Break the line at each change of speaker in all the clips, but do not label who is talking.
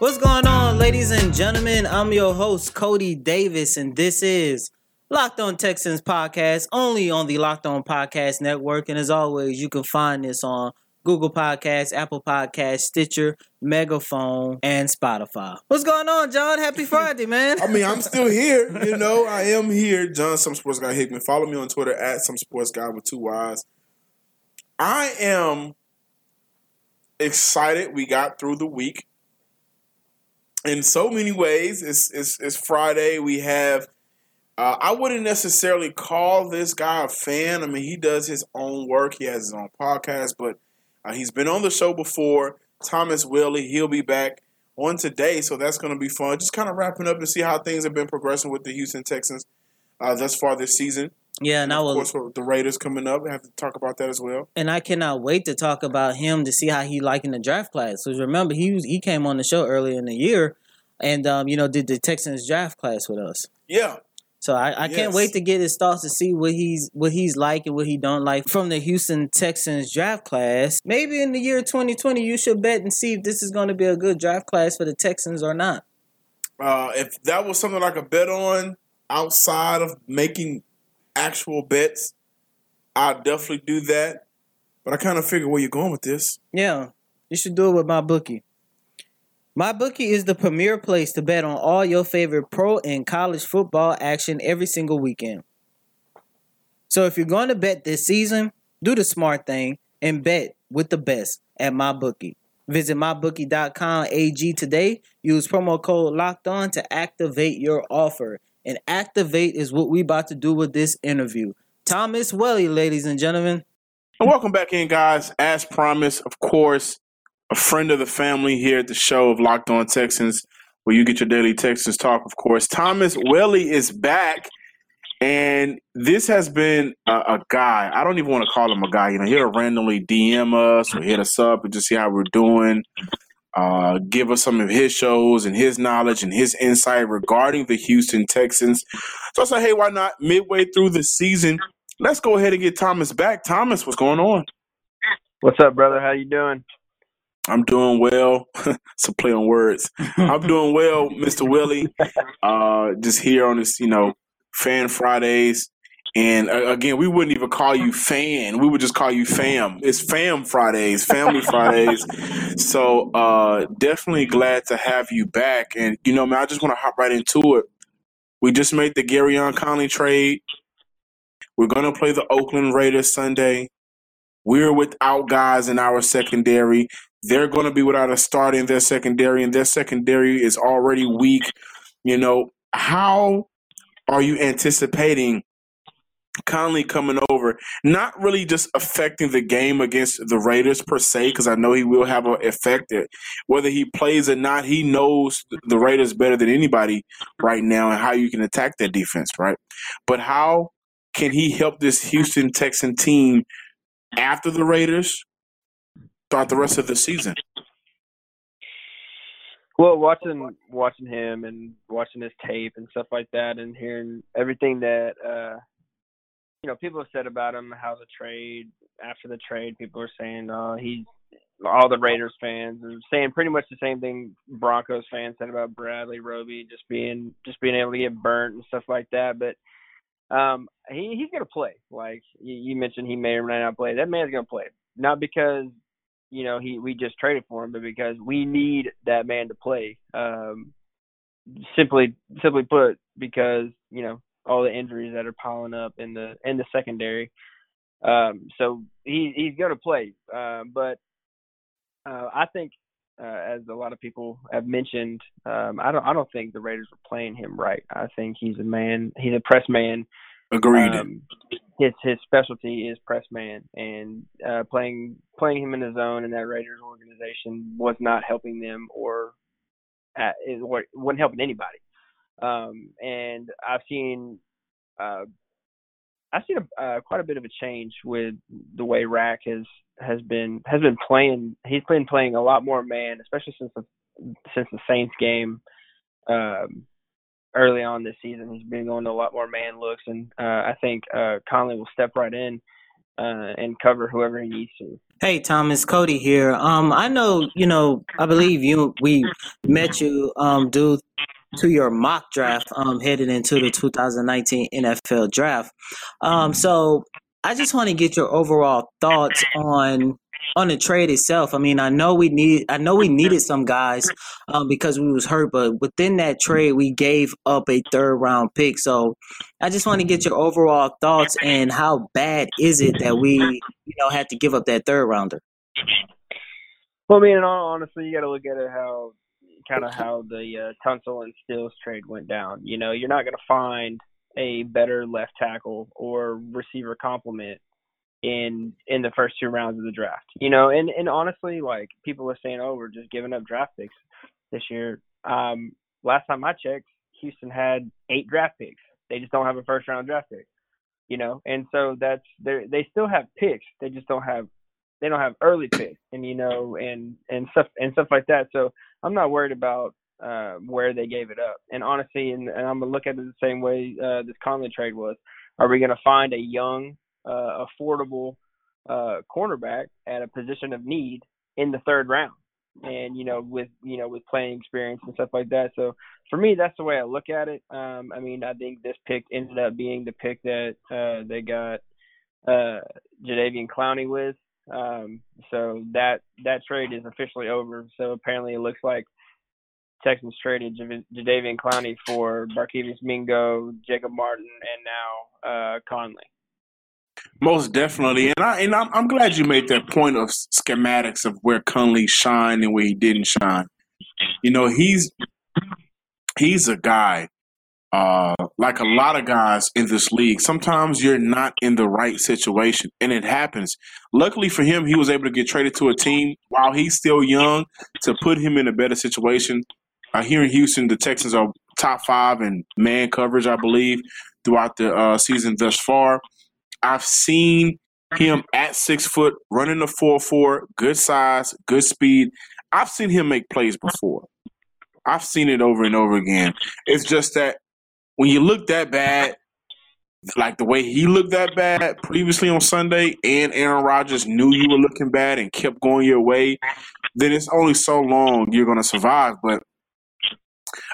What's going on, ladies and gentlemen? I'm your host, Coty Davis, and this is Locked On Texans podcast, only on the Locked On Podcast Network. And as always, you can find this on Google Podcasts, Apple Podcasts, Stitcher, Megaphone, and Spotify. What's going on, John? Happy Friday, man.
I mean, I'm still here. You know, I am here. John, some sports guy Hickman. Follow me on Twitter at some sports guy with two Y's. I am excited. We got through the week in so many ways. It's it's, it's Friday. We have. Uh, I wouldn't necessarily call this guy a fan. I mean, he does his own work. He has his own podcast, but uh, he's been on the show before. Thomas Willie. He'll be back on today, so that's going to be fun. Just kind of wrapping up to see how things have been progressing with the Houston Texans uh, thus far this season.
Yeah, and I
of course, the Raiders coming up, we have to talk about that as well.
and I cannot wait to talk about him to see how he liking the draft class. Because remember, he was, he came on the show earlier in the year, and um, you know did the Texans draft class with us.
Yeah,
So I, I can't wait to get his thoughts to see what he's what he's like and what he don't like from the Houston Texans draft class. Maybe in the year 2020, you should bet and see if this is going to be a good draft class for the Texans or not.
uh, if that was something I could bet on outside of making actual bets, I'd definitely do that. But I kind of figure where you're going with this.
Yeah, you should do it with my bookie. My bookie is the premier place to bet on all your favorite pro and college football action every single weekend. So if you're going to bet this season, do the smart thing and bet with the best at my bookie. Visit mybookie.com AG today. Use promo code locked on to activate your offer. And activate is what we about to do with this interview. Thomas Welly, ladies and gentlemen.
And welcome back in, guys. As promised, of course, a friend of the family here at the show of Locked On Texans, where you get your daily Texans talk, of course. Thomas Welly is back. And this has been a, a guy. I don't even want to call him a guy. You know, he'll randomly DM us or hit us up and just see how we're doing. Uh, give us some of his shows and his knowledge and his insight regarding the Houston Texans. So I said, hey, why not? Midway through the season, let's go ahead and get Thomas back. Thomas, what's going on?
What's up, brother? How you doing?
I'm doing well. it's a play on words. I'm doing well, Mr. Willie. Uh, just here on this, you know, Fan Fridays. And uh, again, we wouldn't even call you fan. We would just call you fam. It's fam Fridays, family Fridays. So uh, definitely glad to have you back. And you know, man, I just want to hop right into it. We just made the Gareon Conley trade. We're gonna play the Oakland Raiders Sunday. We're without guys in our secondary. They're going to be without a start in their secondary, and their secondary is already weak. You know, how are you anticipating Conley coming over? Not really just affecting the game against the Raiders per se, because I know he will have an effect. Whether he plays or not, he knows the Raiders better than anybody right now and how you can attack that defense, right? But how can he help this Houston Texan team after the Raiders throughout the rest of the season?
Well, watching watching him and watching his tape and stuff like that, and hearing everything that uh you know people have said about him, how the trade after the trade, people are saying uh he's all the Raiders fans are saying pretty much the same thing Broncos fans said about Bradley Roby, just being just being able to get burnt and stuff like that. But um he he's gonna play. Like you, you mentioned, he may or may not play. That man's gonna play. Not because you know he we just traded for him, but because we need that man to play. Um, simply simply put, because you know all the injuries that are piling up in the in the secondary. Um, so he he's going to play, uh, but uh, I think uh, as a lot of people have mentioned, um, I don't I don't think the Raiders were playing him right. I think he's a man. He's a press man.
Agreed.
Um, his his specialty is press man, and uh, playing playing him in the zone in that Raiders organization was not helping them, or at, it wasn't helping anybody. Um, and I've seen uh, I've seen a, uh, quite a bit of a change with the way Rack has has been has been playing. He's been playing a lot more man, especially since the since the Saints game um, early on this season. He's been going to a lot more man looks, and uh, I think uh, Conley will step right in uh, and cover whoever he needs to.
Hey Thomas, Cody here. Um, I know you know. I believe you. We met you um due to your mock draft um headed into the 2019 NFL draft. Um, so I just want to get your overall thoughts on on the trade itself. I mean, I know we need. I know we needed some guys um because we was hurt, but within that trade, we gave up a third round pick. So I just want to get your overall thoughts and how bad is it that we you know had to give up that third rounder.
Well, I mean, honestly, you got to look at it how kind of how the uh, Tunsil and Stills trade went down. You know, you're not going to find a better left tackle or receiver complement in in the first two rounds of the draft. You know, and and honestly, like people are saying, oh, we're just giving up draft picks this year. Um, last time I checked, Houston had eight draft picks. They just don't have a first round draft pick. You know, and so that's they they still have picks. They just don't have they don't have early picks and you know and and stuff and stuff like that. So I'm not worried about uh, where they gave it up. And honestly, and, and I'm gonna look at it the same way uh, this Conley trade was. Are we gonna find a young, uh, affordable uh, cornerback at a position of need in the third round? And you know, with you know, with playing experience and stuff like that. So for me, that's the way I look at it. Um, I mean, I think this pick ended up being the pick that uh, they got uh, Jadeveon Clowney with. Um, so that that trade is officially over. So apparently, it looks like Texans traded Jadeveon Clowney for Barkevious Mingo, Jacob Martin, and now uh, Conley.
Most definitely, and I and I'm, I'm glad you made that point of schematics of where Conley shined and where he didn't shine. You know, he's he's a guy uh, like a lot of guys in this league. Sometimes you're not in the right situation, and it happens. Luckily for him, he was able to get traded to a team while he's still young to put him in a better situation. Uh, here in Houston, the Texans are top five in man coverage, I believe, throughout the uh, season thus far. I've seen him at six foot, running a four four, good size, good speed. I've seen him make plays before. I've seen it over and over again. It's just that when you look that bad, like the way he looked that bad previously on Sunday, and Aaron Rodgers knew you were looking bad and kept going your way, then it's only so long you're going to survive. But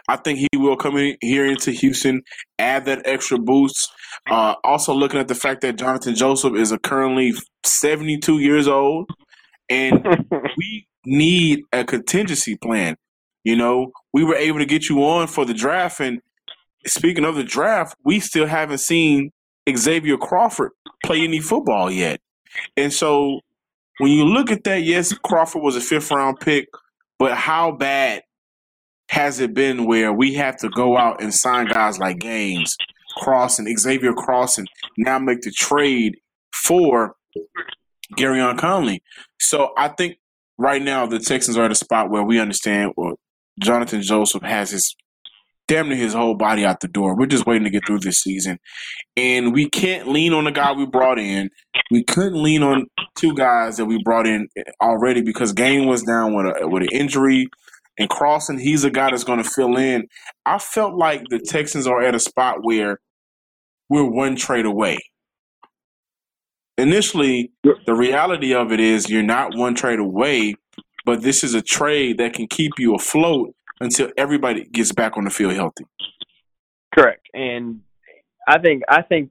I think he will come in here into Houston, add that extra boost. Uh, also, looking at the fact that Jonathan Joseph is a currently 72 years old, and we need a contingency plan. You know, we were able to get you on for the draft, and speaking of the draft, we still haven't seen Xavier Crawford play any football yet. And so when you look at that, yes, Crawford was a fifth round pick, but how bad has it been where we have to go out and sign guys like Gaines, Cross, and Xavier Cross, and now make the trade for Gareon Conley? So I think right now the Texans are at a spot where we understand well, Jonathan Joseph has his damn near his whole body out the door. We're just waiting to get through this season. And we can't lean on the guy we brought in. We couldn't lean on two guys that we brought in already because Game was down with a with an injury. And Crossing, he's a guy that's going to fill in. I felt like the Texans are at a spot where we're one trade away. Initially, the reality of it is you're not one trade away, but this is a trade that can keep you afloat until everybody gets back on the field healthy.
Correct, and I think I think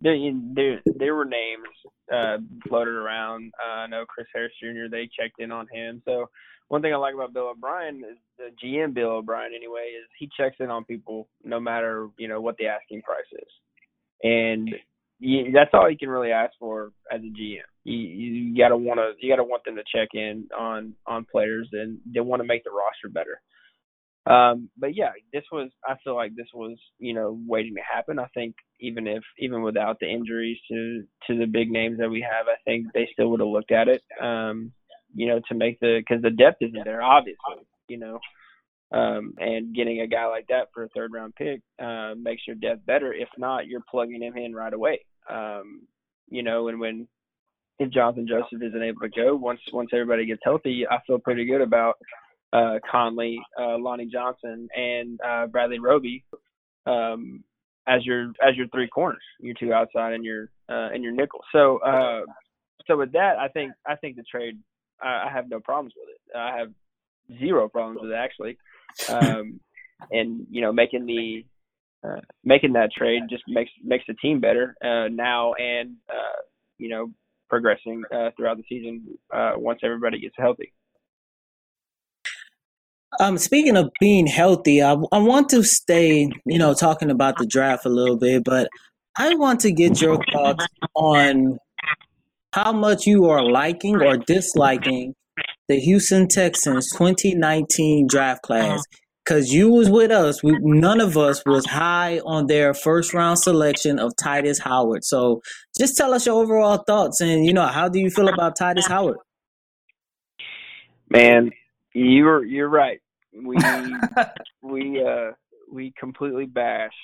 there there there were names uh, floated around. Uh, I know Chris Harris Jr. They checked in on him. So one thing I like about Bill O'Brien is the GM Bill O'Brien anyway is he checks in on people no matter you know what the asking price is, and you, that's all you can really ask for as a GM. You, you gotta want to you gotta want them to check in on on players and they want to make the roster better. Um, but yeah, this was I feel like this was you know waiting to happen. I think even if even without the injuries to to the big names that we have, I think they still would have looked at it. Um, you know, to make the because the depth isn't there, obviously. You know, um, and getting a guy like that for a third round pick uh, makes your depth better. If not, you're plugging him in right away. Um, you know, and when if Jonathan Joseph isn't able to go once once everybody gets healthy, I feel pretty good about uh, Conley, uh, Lonnie Johnson, and uh, Bradley Roby um, as your as your three corners, your two outside and your uh, and your nickel. So uh, so with that, I think I think the trade I, I have no problems with it. I have zero problems with it actually, um, and you know making the uh, making that trade just makes makes the team better uh, now and uh, you know progressing uh, throughout the season uh, once everybody gets healthy.
Um, speaking of being healthy, I, I want to stay, you know, talking about the draft a little bit, but I want to get your thoughts on how much you are liking or disliking the Houston Texans 2019 draft class. Cause you was with us, we, none of us was high on their first round selection of Tytus Howard. So, just tell us your overall thoughts, and you know, how do you feel about Tytus Howard?
Man, you're you're right. We we uh we completely bashed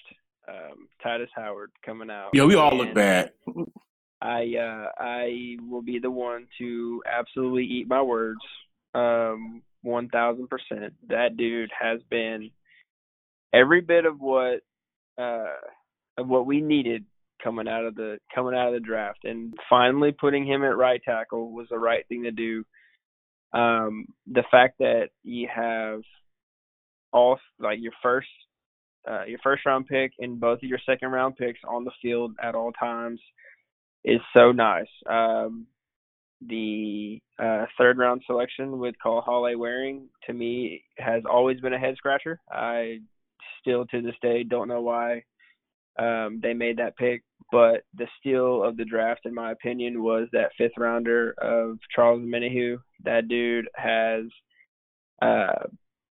um Tytus Howard coming out.
Yeah, we all look bad.
I uh I will be the one to absolutely eat my words. Um one thousand percent. That dude has been every bit of what uh of what we needed coming out of the coming out of the draft and finally putting him at right tackle was the right thing to do. Um the fact that you have all like your first uh, your first round pick and both of your second round picks on the field at all times is so nice. Um, the uh, third round selection with Kahale Warring to me has always been a head scratcher. I still to this day don't know why um, they made that pick, but the steal of the draft, in my opinion, was that fifth rounder of Charles Omenihu. That dude has uh,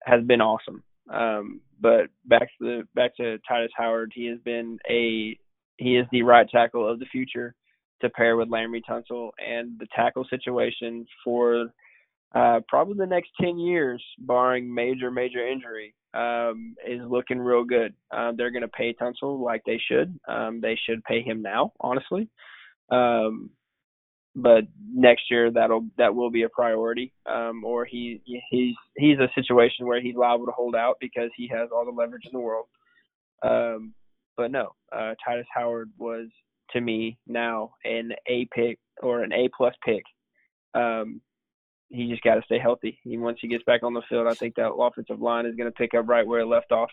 has been awesome. Um, but back to the back to Tytus Howard, he has been a he is the right tackle of the future to pair with Laremy Tunsil, and the tackle situation for uh, probably the next ten years, barring major major injury, um, is looking real good. Um, they're going to pay Tunsil like they should. Um, they should pay him now, honestly. Um, but next year that'll that will be a priority. Um, or he he's he's a situation where he's liable to hold out because he has all the leverage in the world. Um, but no, uh, Tytus Howard was to me now an A pick or an A plus pick. Um, he just got to stay healthy. Even once he gets back on the field, I think that offensive line is going to pick up right where it left off.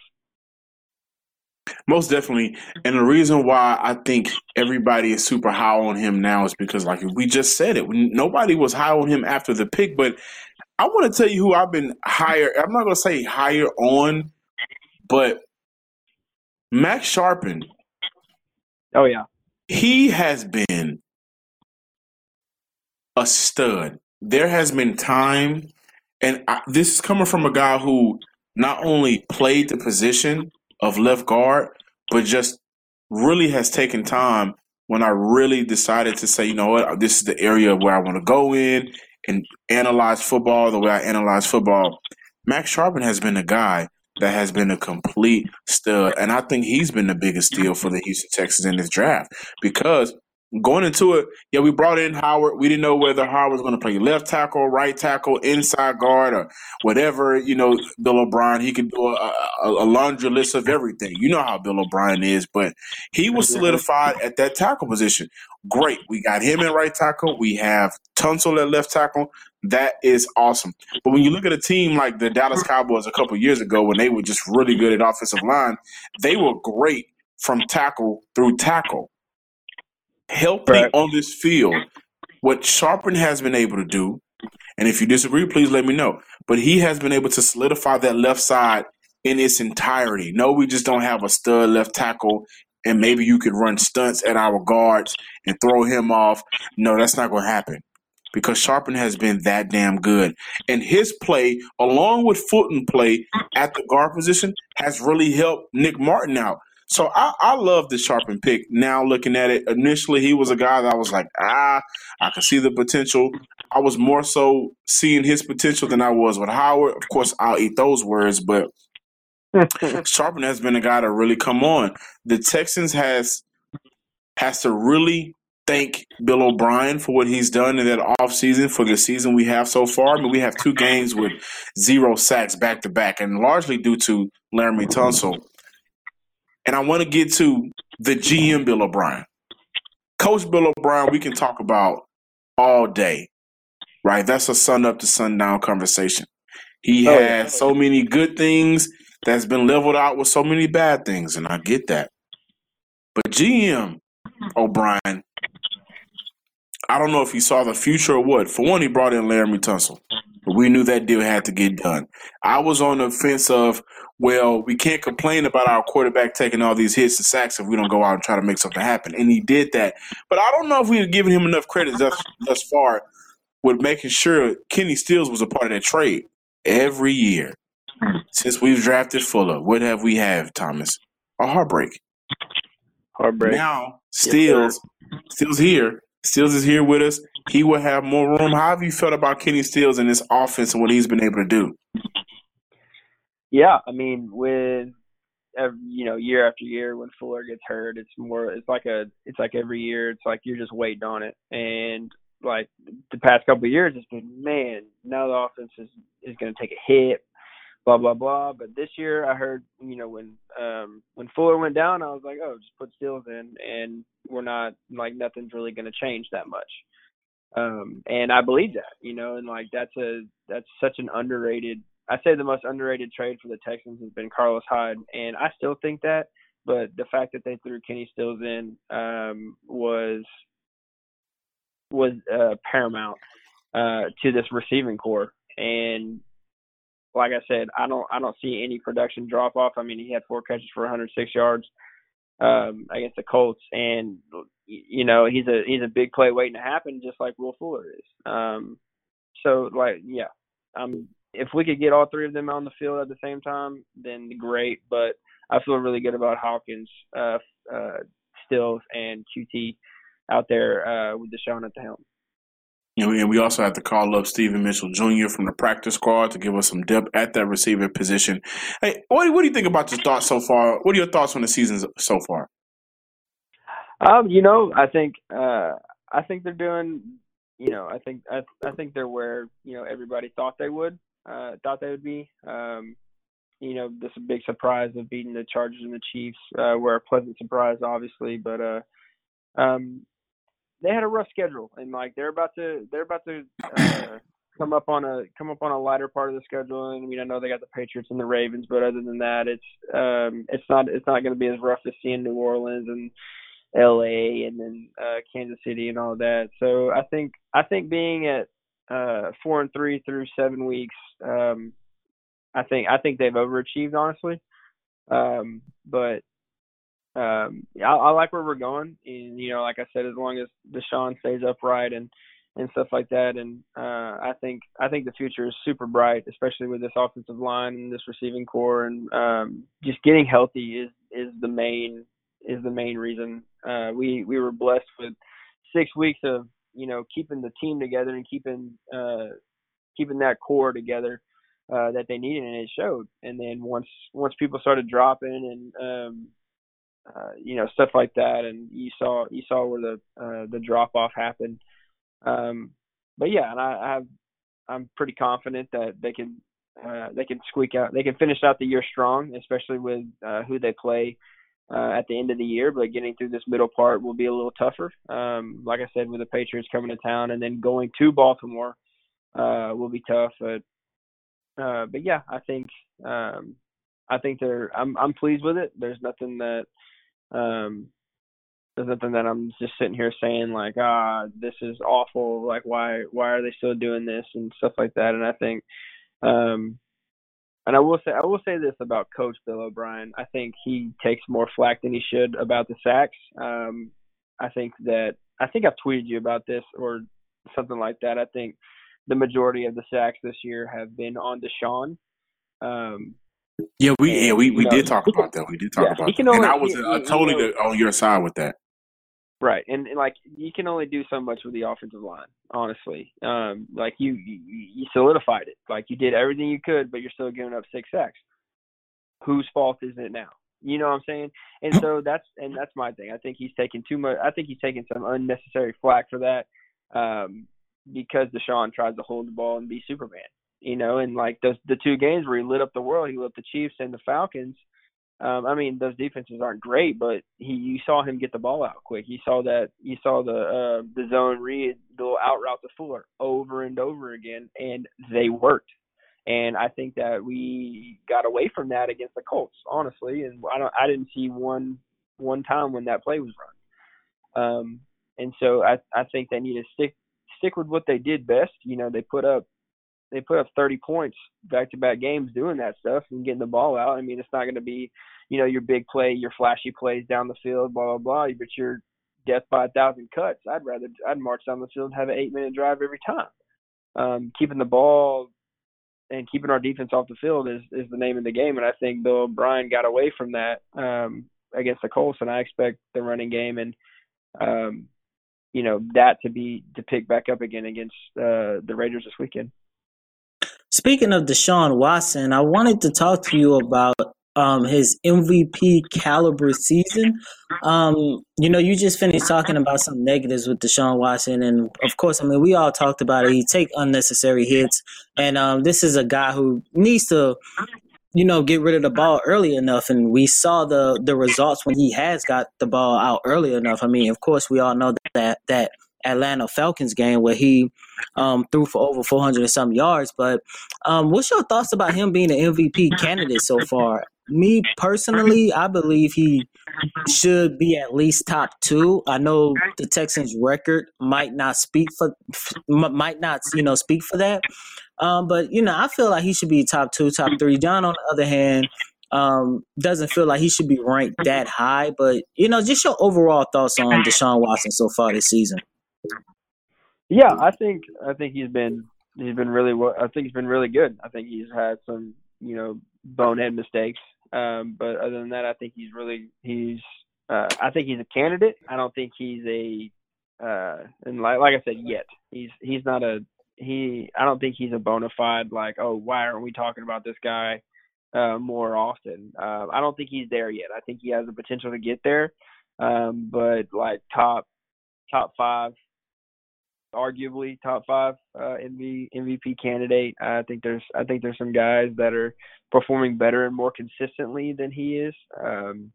Most definitely. And the reason why I think everybody is super high on him now is because, like we just said it, nobody was high on him after the pick. But I want to tell you who I've been higher. I'm not going to say higher on, but Max Scharping.
Oh yeah,
he has been a stud. There has been time, and I, this is coming from a guy who not only played the position of left guard, but just really has taken time when I really decided to say, you know what, this is the area where I want to go in and analyze football the way I analyze football. Max Scharping has been a guy that has been a complete stud, and I think he's been the biggest steal for the Houston Texans in this draft because going into it, yeah, we brought in Howard. We didn't know whether Howard was going to play left tackle, right tackle, inside guard, or whatever. You know, Bill O'Brien, he could do a, a, a laundry list of everything. You know how Bill O'Brien is, but he was solidified at that tackle position. Great. We got him in right tackle. We have Tunsil at left tackle. That is awesome. But when you look at a team like the Dallas Cowboys a couple years ago, when they were just really good at offensive line, they were great from tackle through tackle helping
Right.
on this field what Scharping has been able to do. And if you disagree, please let me know. But he has been able to solidify that left side in its entirety. No, we just don't have a stud left tackle, and maybe you could run stunts at our guards and throw him off. No, that's not going to happen. Because Scharping has been that damn good. And his play, along with Fulton play at the guard position, has really helped Nick Martin out. So I, I love the Scharping pick. Now looking at it, initially he was a guy that I was like, ah, I can see the potential. I was more so seeing his potential than I was with Howard. Of course, I'll eat those words, but Scharping has been a guy to really come on. The Texans has has to really thank Bill O'Brien for what he's done in that offseason for the season we have so far. I mean, we have two games with zero sacks back to back, and largely due to Laremy Tunsil. And I want to get to the GM Bill O'Brien. Coach Bill O'Brien, we can talk about all day, right? That's a sun up to sundown conversation. He oh, has so many good things that's been leveled out with so many bad things, and I get that. But GM O'Brien I don't know if he saw the future or what. For one, he brought in Laremy Tunsil. We knew that deal had to get done. I was on the fence of, well, we can't complain about our quarterback taking all these hits and sacks if we don't go out and try to make something happen. And he did that. But I don't know if we had given him enough credit thus, thus far with making sure Kenny Stills was a part of that trade every year. Since we've drafted Fuller, what have we have, Thomas? A heartbreak.
Heartbreak.
Now, Stills, yes, Stills here Stills is here with us. He will have more room. How have you felt about Kenny Stills and this offense and what he's been able to do?
Yeah, I mean, with every, you know, year after year when Fuller gets hurt, it's more. It's like a. It's like every year. It's like you're just waiting on it. And like the past couple of years, it's been man. Now the offense is is going to take a hit blah blah blah. But this year, I heard you know when um when Fuller went down, I was like, oh, just put Stills in, and we're not like nothing's really going to change that much. Um, and I believe that, you know, and like that's a that's such an underrated. I say the most underrated trade for the Texans has been Carlos Hyde, and I still think that. But the fact that they threw Kenny Stills in um, was was uh, paramount uh, to this receiving core, and like I said, I don't I don't see any production drop off. I mean, he had four catches for 106 yards um, against the Colts, and you know he's a he's a big play waiting to happen, just like Will Fuller is. Um, so like yeah, um, if we could get all three of them on the field at the same time, then great. But I feel really good about Hopkins, uh, uh, Stills, and QT out there uh, with Deshaun at the helm.
And we also have to call up Steven Mitchell Jr. from the practice squad to give us some depth at that receiver position. Hey, what, what do you think about your thoughts so far? What are your thoughts on the season so far?
Um, you know, I think uh, I think they're doing. You know, I think I, I think they're where you know everybody thought they would uh, thought they would be. Um, you know, this big surprise of beating the Chargers and the Chiefs uh, were a pleasant surprise, obviously, but uh, um, they had a rough schedule, and like they're about to they're about to uh, come up on a come up on a lighter part of the schedule. And I mean, I know they got the Patriots and the Ravens, but other than that, it's um it's not it's not going to be as rough as seeing New Orleans and L.A. and then uh, Kansas City and all that. So I think I think being at uh, four and three through seven weeks, um, I think I think they've overachieved honestly. Um, but um, I, I like where we're going, and you know, like I said, as long as Deshaun stays upright and and stuff like that, and uh, I think I think the future is super bright, especially with this offensive line and this receiving core, and um, just getting healthy is is the main is the main reason. Uh, we we were blessed with six weeks of you know keeping the team together and keeping uh, keeping that core together uh, that they needed, and it showed. And then once once people started dropping and um, uh, you know stuff like that, and you saw you saw where the uh, the drop off happened. Um, but yeah, and I, I have I'm pretty confident that they can uh, they can squeak out they can finish out the year strong, especially with uh, who they play uh, at the end of the year. But getting through this middle part will be a little tougher. Um, like I said, with the Patriots coming to town and then going to Baltimore uh, will be tough. But uh, but yeah, I think um, I think they're I'm I'm pleased with it. There's nothing that um, there's nothing that I'm just sitting here saying like, ah, this is awful. Like, why why are they still doing this and stuff like that? And I think, um, and I will say I will say this about Coach Bill O'Brien. I think he takes more flack than he should about the sacks. Um, I think that I think I've tweeted you about this, or something like that. I think the majority of the sacks this year have been on Deshaun. Um,
Yeah, we yeah we, we
No,
did talk about that. We did talk
yeah,
about
he
that, and
only-
I was
he-
uh, totally
he-
the- on your side with that.
Right, and, and like you can only do so much with the offensive line, honestly. Um, like you, you, you solidified it. Like you did everything you could, but you're still giving up six sacks. Whose fault is it now? You know what I'm saying? And so that's and that's my thing. I think he's taking too much. I think he's taking some unnecessary flack for that, um, because Deshaun tries to hold the ball and be Superman. You know, and like those the two games where he lit up the world, he lit up the Chiefs and the Falcons. Um, I mean, those defenses aren't great, but he you saw him get the ball out quick. You saw that you saw the uh, the zone read, the little out route to Fuller over and over again, and they worked. And I think that we got away from that against the Colts, honestly. And I don't, I didn't see one one time when that play was run. Um, and so I I think they need to stick stick with what they did best. You know, they put up they put up 30 points back to back games doing that stuff and getting the ball out. I mean, it's not going to be, you know, your big play, your flashy plays down the field, blah blah blah. But your death by a thousand cuts. I'd rather I'd march down the field and have an eight minute drive every time. Um, keeping the ball and keeping our defense off the field is is the name of the game. And I think Bill O'Brien got away from that um, against the Colts, and I expect the running game and um, you know that to be to pick back up again against uh, the Raiders this weekend.
Speaking of Deshaun Watson, I wanted to talk to you about um, his MVP caliber season. Um, you know, you just finished talking about some negatives with Deshaun Watson, and of course, I mean, we all talked about it. He take unnecessary hits, and um, this is a guy who needs to, you know, get rid of the ball early enough. And we saw the the results when he has got the ball out early enough. I mean, of course, we all know that that Atlanta Falcons game where he um, threw for over 400 and some yards. But um, what's your thoughts about him being an MVP candidate so far? Me personally, I believe he should be at least top two. I know the Texans' record might not speak for might not you know speak for that, um, but you know I feel like he should be top two, top three. John, on the other hand, um, doesn't feel like he should be ranked that high. But you know, just your overall thoughts on Deshaun Watson so far this season.
Yeah, I think I think he's been he's been really. I think he's been really good. I think he's had some you know bonehead mistakes, um, but other than that, I think he's really he's. Uh, I think he's a candidate. I don't think he's a uh, and like like I said, yet he's he's not a he. I don't think he's a bona fide like oh why aren't we talking about this guy uh, more often? Uh, I don't think he's there yet. I think he has the potential to get there, um, but like top top five arguably top five uh, MV, MVP candidate. I think there's I think there's some guys that are performing better and more consistently than he is um,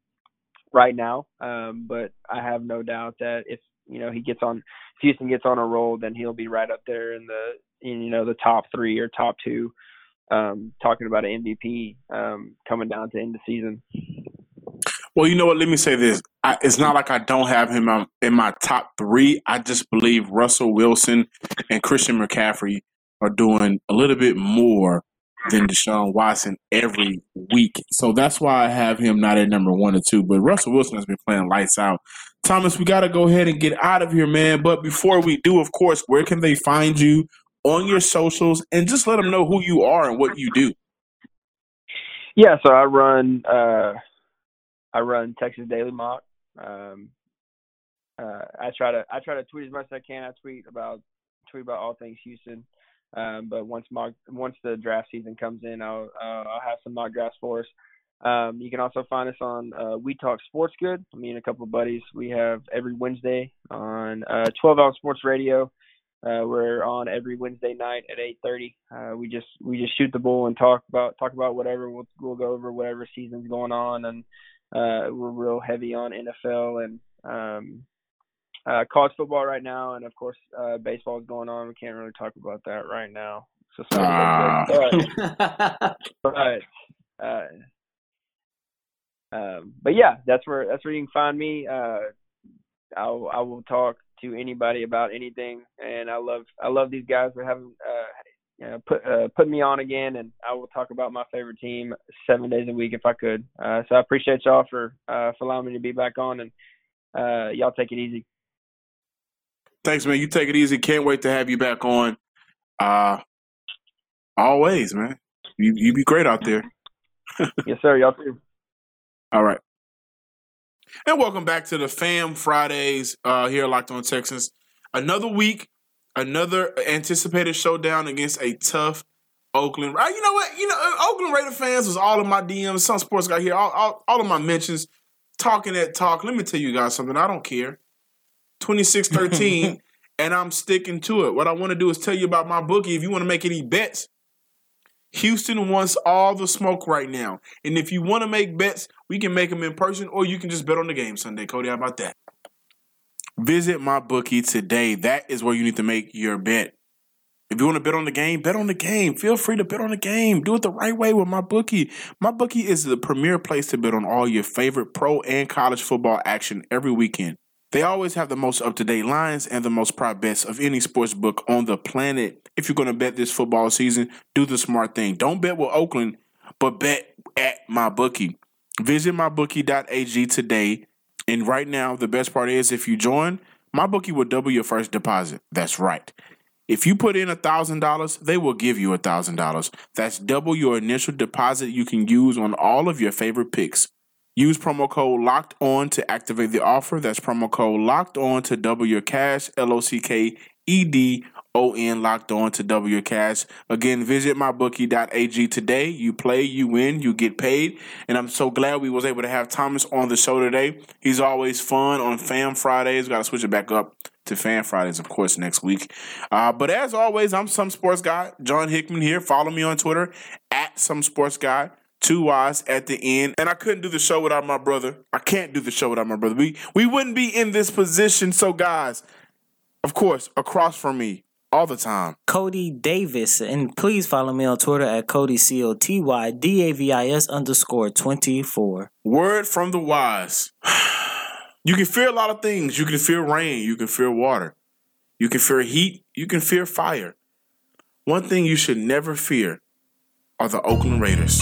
right now. Um, but I have no doubt that if you know he gets on, if Houston gets on a roll, then he'll be right up there in the in you know the top three or top two. Um, talking about an MVP um, coming down to end of season.
Well, you know what? Let me say this. I, it's not like I don't have him in my top three. I just believe Russell Wilson and Christian McCaffrey are doing a little bit more than Deshaun Watson every week. So that's why I have him not at number one or two. But Russell Wilson has been playing lights out. Thomas, we got to go ahead and get out of here, man. But before we do, of course, where can they find you on your socials and just let them know who you are and what you do?
Yeah, so I run uh I run Texas Daily Mock. Um uh I try to I try to tweet as much as I can. I tweet about tweet about all things Houston. Um but once mock once the draft season comes in, I'll uh, I'll have some mock drafts for us. Um you can also find us on uh We Talk Sports Good. Me and a couple of buddies. We have every Wednesday on uh 12 Hour Sports Radio. Uh, we're on every Wednesday night at 8:30. Uh, we just we just shoot the bull and talk about talk about whatever. We'll we'll go over whatever season's going on, and uh, we're real heavy on NFL and um, uh, college football right now, and of course uh, baseball is going on. We can't really talk about that right now. So sorry,
Ah.
but, but uh, um, but yeah, that's where that's where you can find me. Uh, I'll I will talk to anybody about anything, and I love I love these guys for having uh, you know, put uh, put me on again, and I will talk about my favorite team seven days a week if I could. Uh, so I appreciate y'all for uh, for allowing me to be back on, and uh, y'all take it easy.
Thanks, man. You take it easy. Can't wait to have you back on. Uh always, man. You you be great out there.
yes, sir. Y'all too.
All right. And welcome back to the Fam Fridays uh, here at Locked On Texans. Another week, another anticipated showdown against a tough Oakland. Uh, you know what? You know, uh, Oakland Raider fans was all of my DMs. Some sports got here, all, all, all of my mentions, talking that talk. Let me tell you guys something. I don't care. 26 13, and I'm sticking to it. What I want to do is tell you about my bookie. If you want to make any bets, Houston wants all the smoke right now. And if you want to make bets, we can make them in person or you can just bet on the game Sunday. Cody, how about that? Visit my bookie today. That is where you need to make your bet. If you want to bet on the game, bet on the game. Feel free to bet on the game. Do it the right way with my bookie. My bookie is the premier place to bet on all your favorite pro and college football action every weekend. They always have the most up to date lines and the most prop bets of any sports book on the planet. If you're going to bet this football season, do the smart thing. Don't bet with Oakland, but bet at my bookie. Visit mybookie.ag today. And right now, the best part is if you join, my bookie will double your first deposit. That's right. If you put in $1,000, they will give you $1,000. That's double your initial deposit you can use on all of your favorite picks. Use promo code locked on to activate the offer. That's promo code locked on to double your cash. L O C K E D O N locked on to double your cash. Again, visit mybookie.ag today. You play, you win, you get paid. And I'm so glad we was able to have Thomas on the show today. He's always fun on Fam Fridays. Got to switch it back up to Fan Fridays, of course, next week. Uh, but as always, I'm some sports guy, John Hickman here. Follow me on Twitter at some sports guy two Y's at the end. And I couldn't do the show without my brother. I can't do the show without my brother. We we wouldn't be in this position. So guys, of course, across from me all the time.
Coty Davis. And please follow me on Twitter at Cody C O T Y D A V I S underscore twenty four.
Word from the wise. You can fear a lot of things. You can fear rain. You can fear water. You can fear heat. You can fear fire. One thing you should never fear are the Oakland Raiders.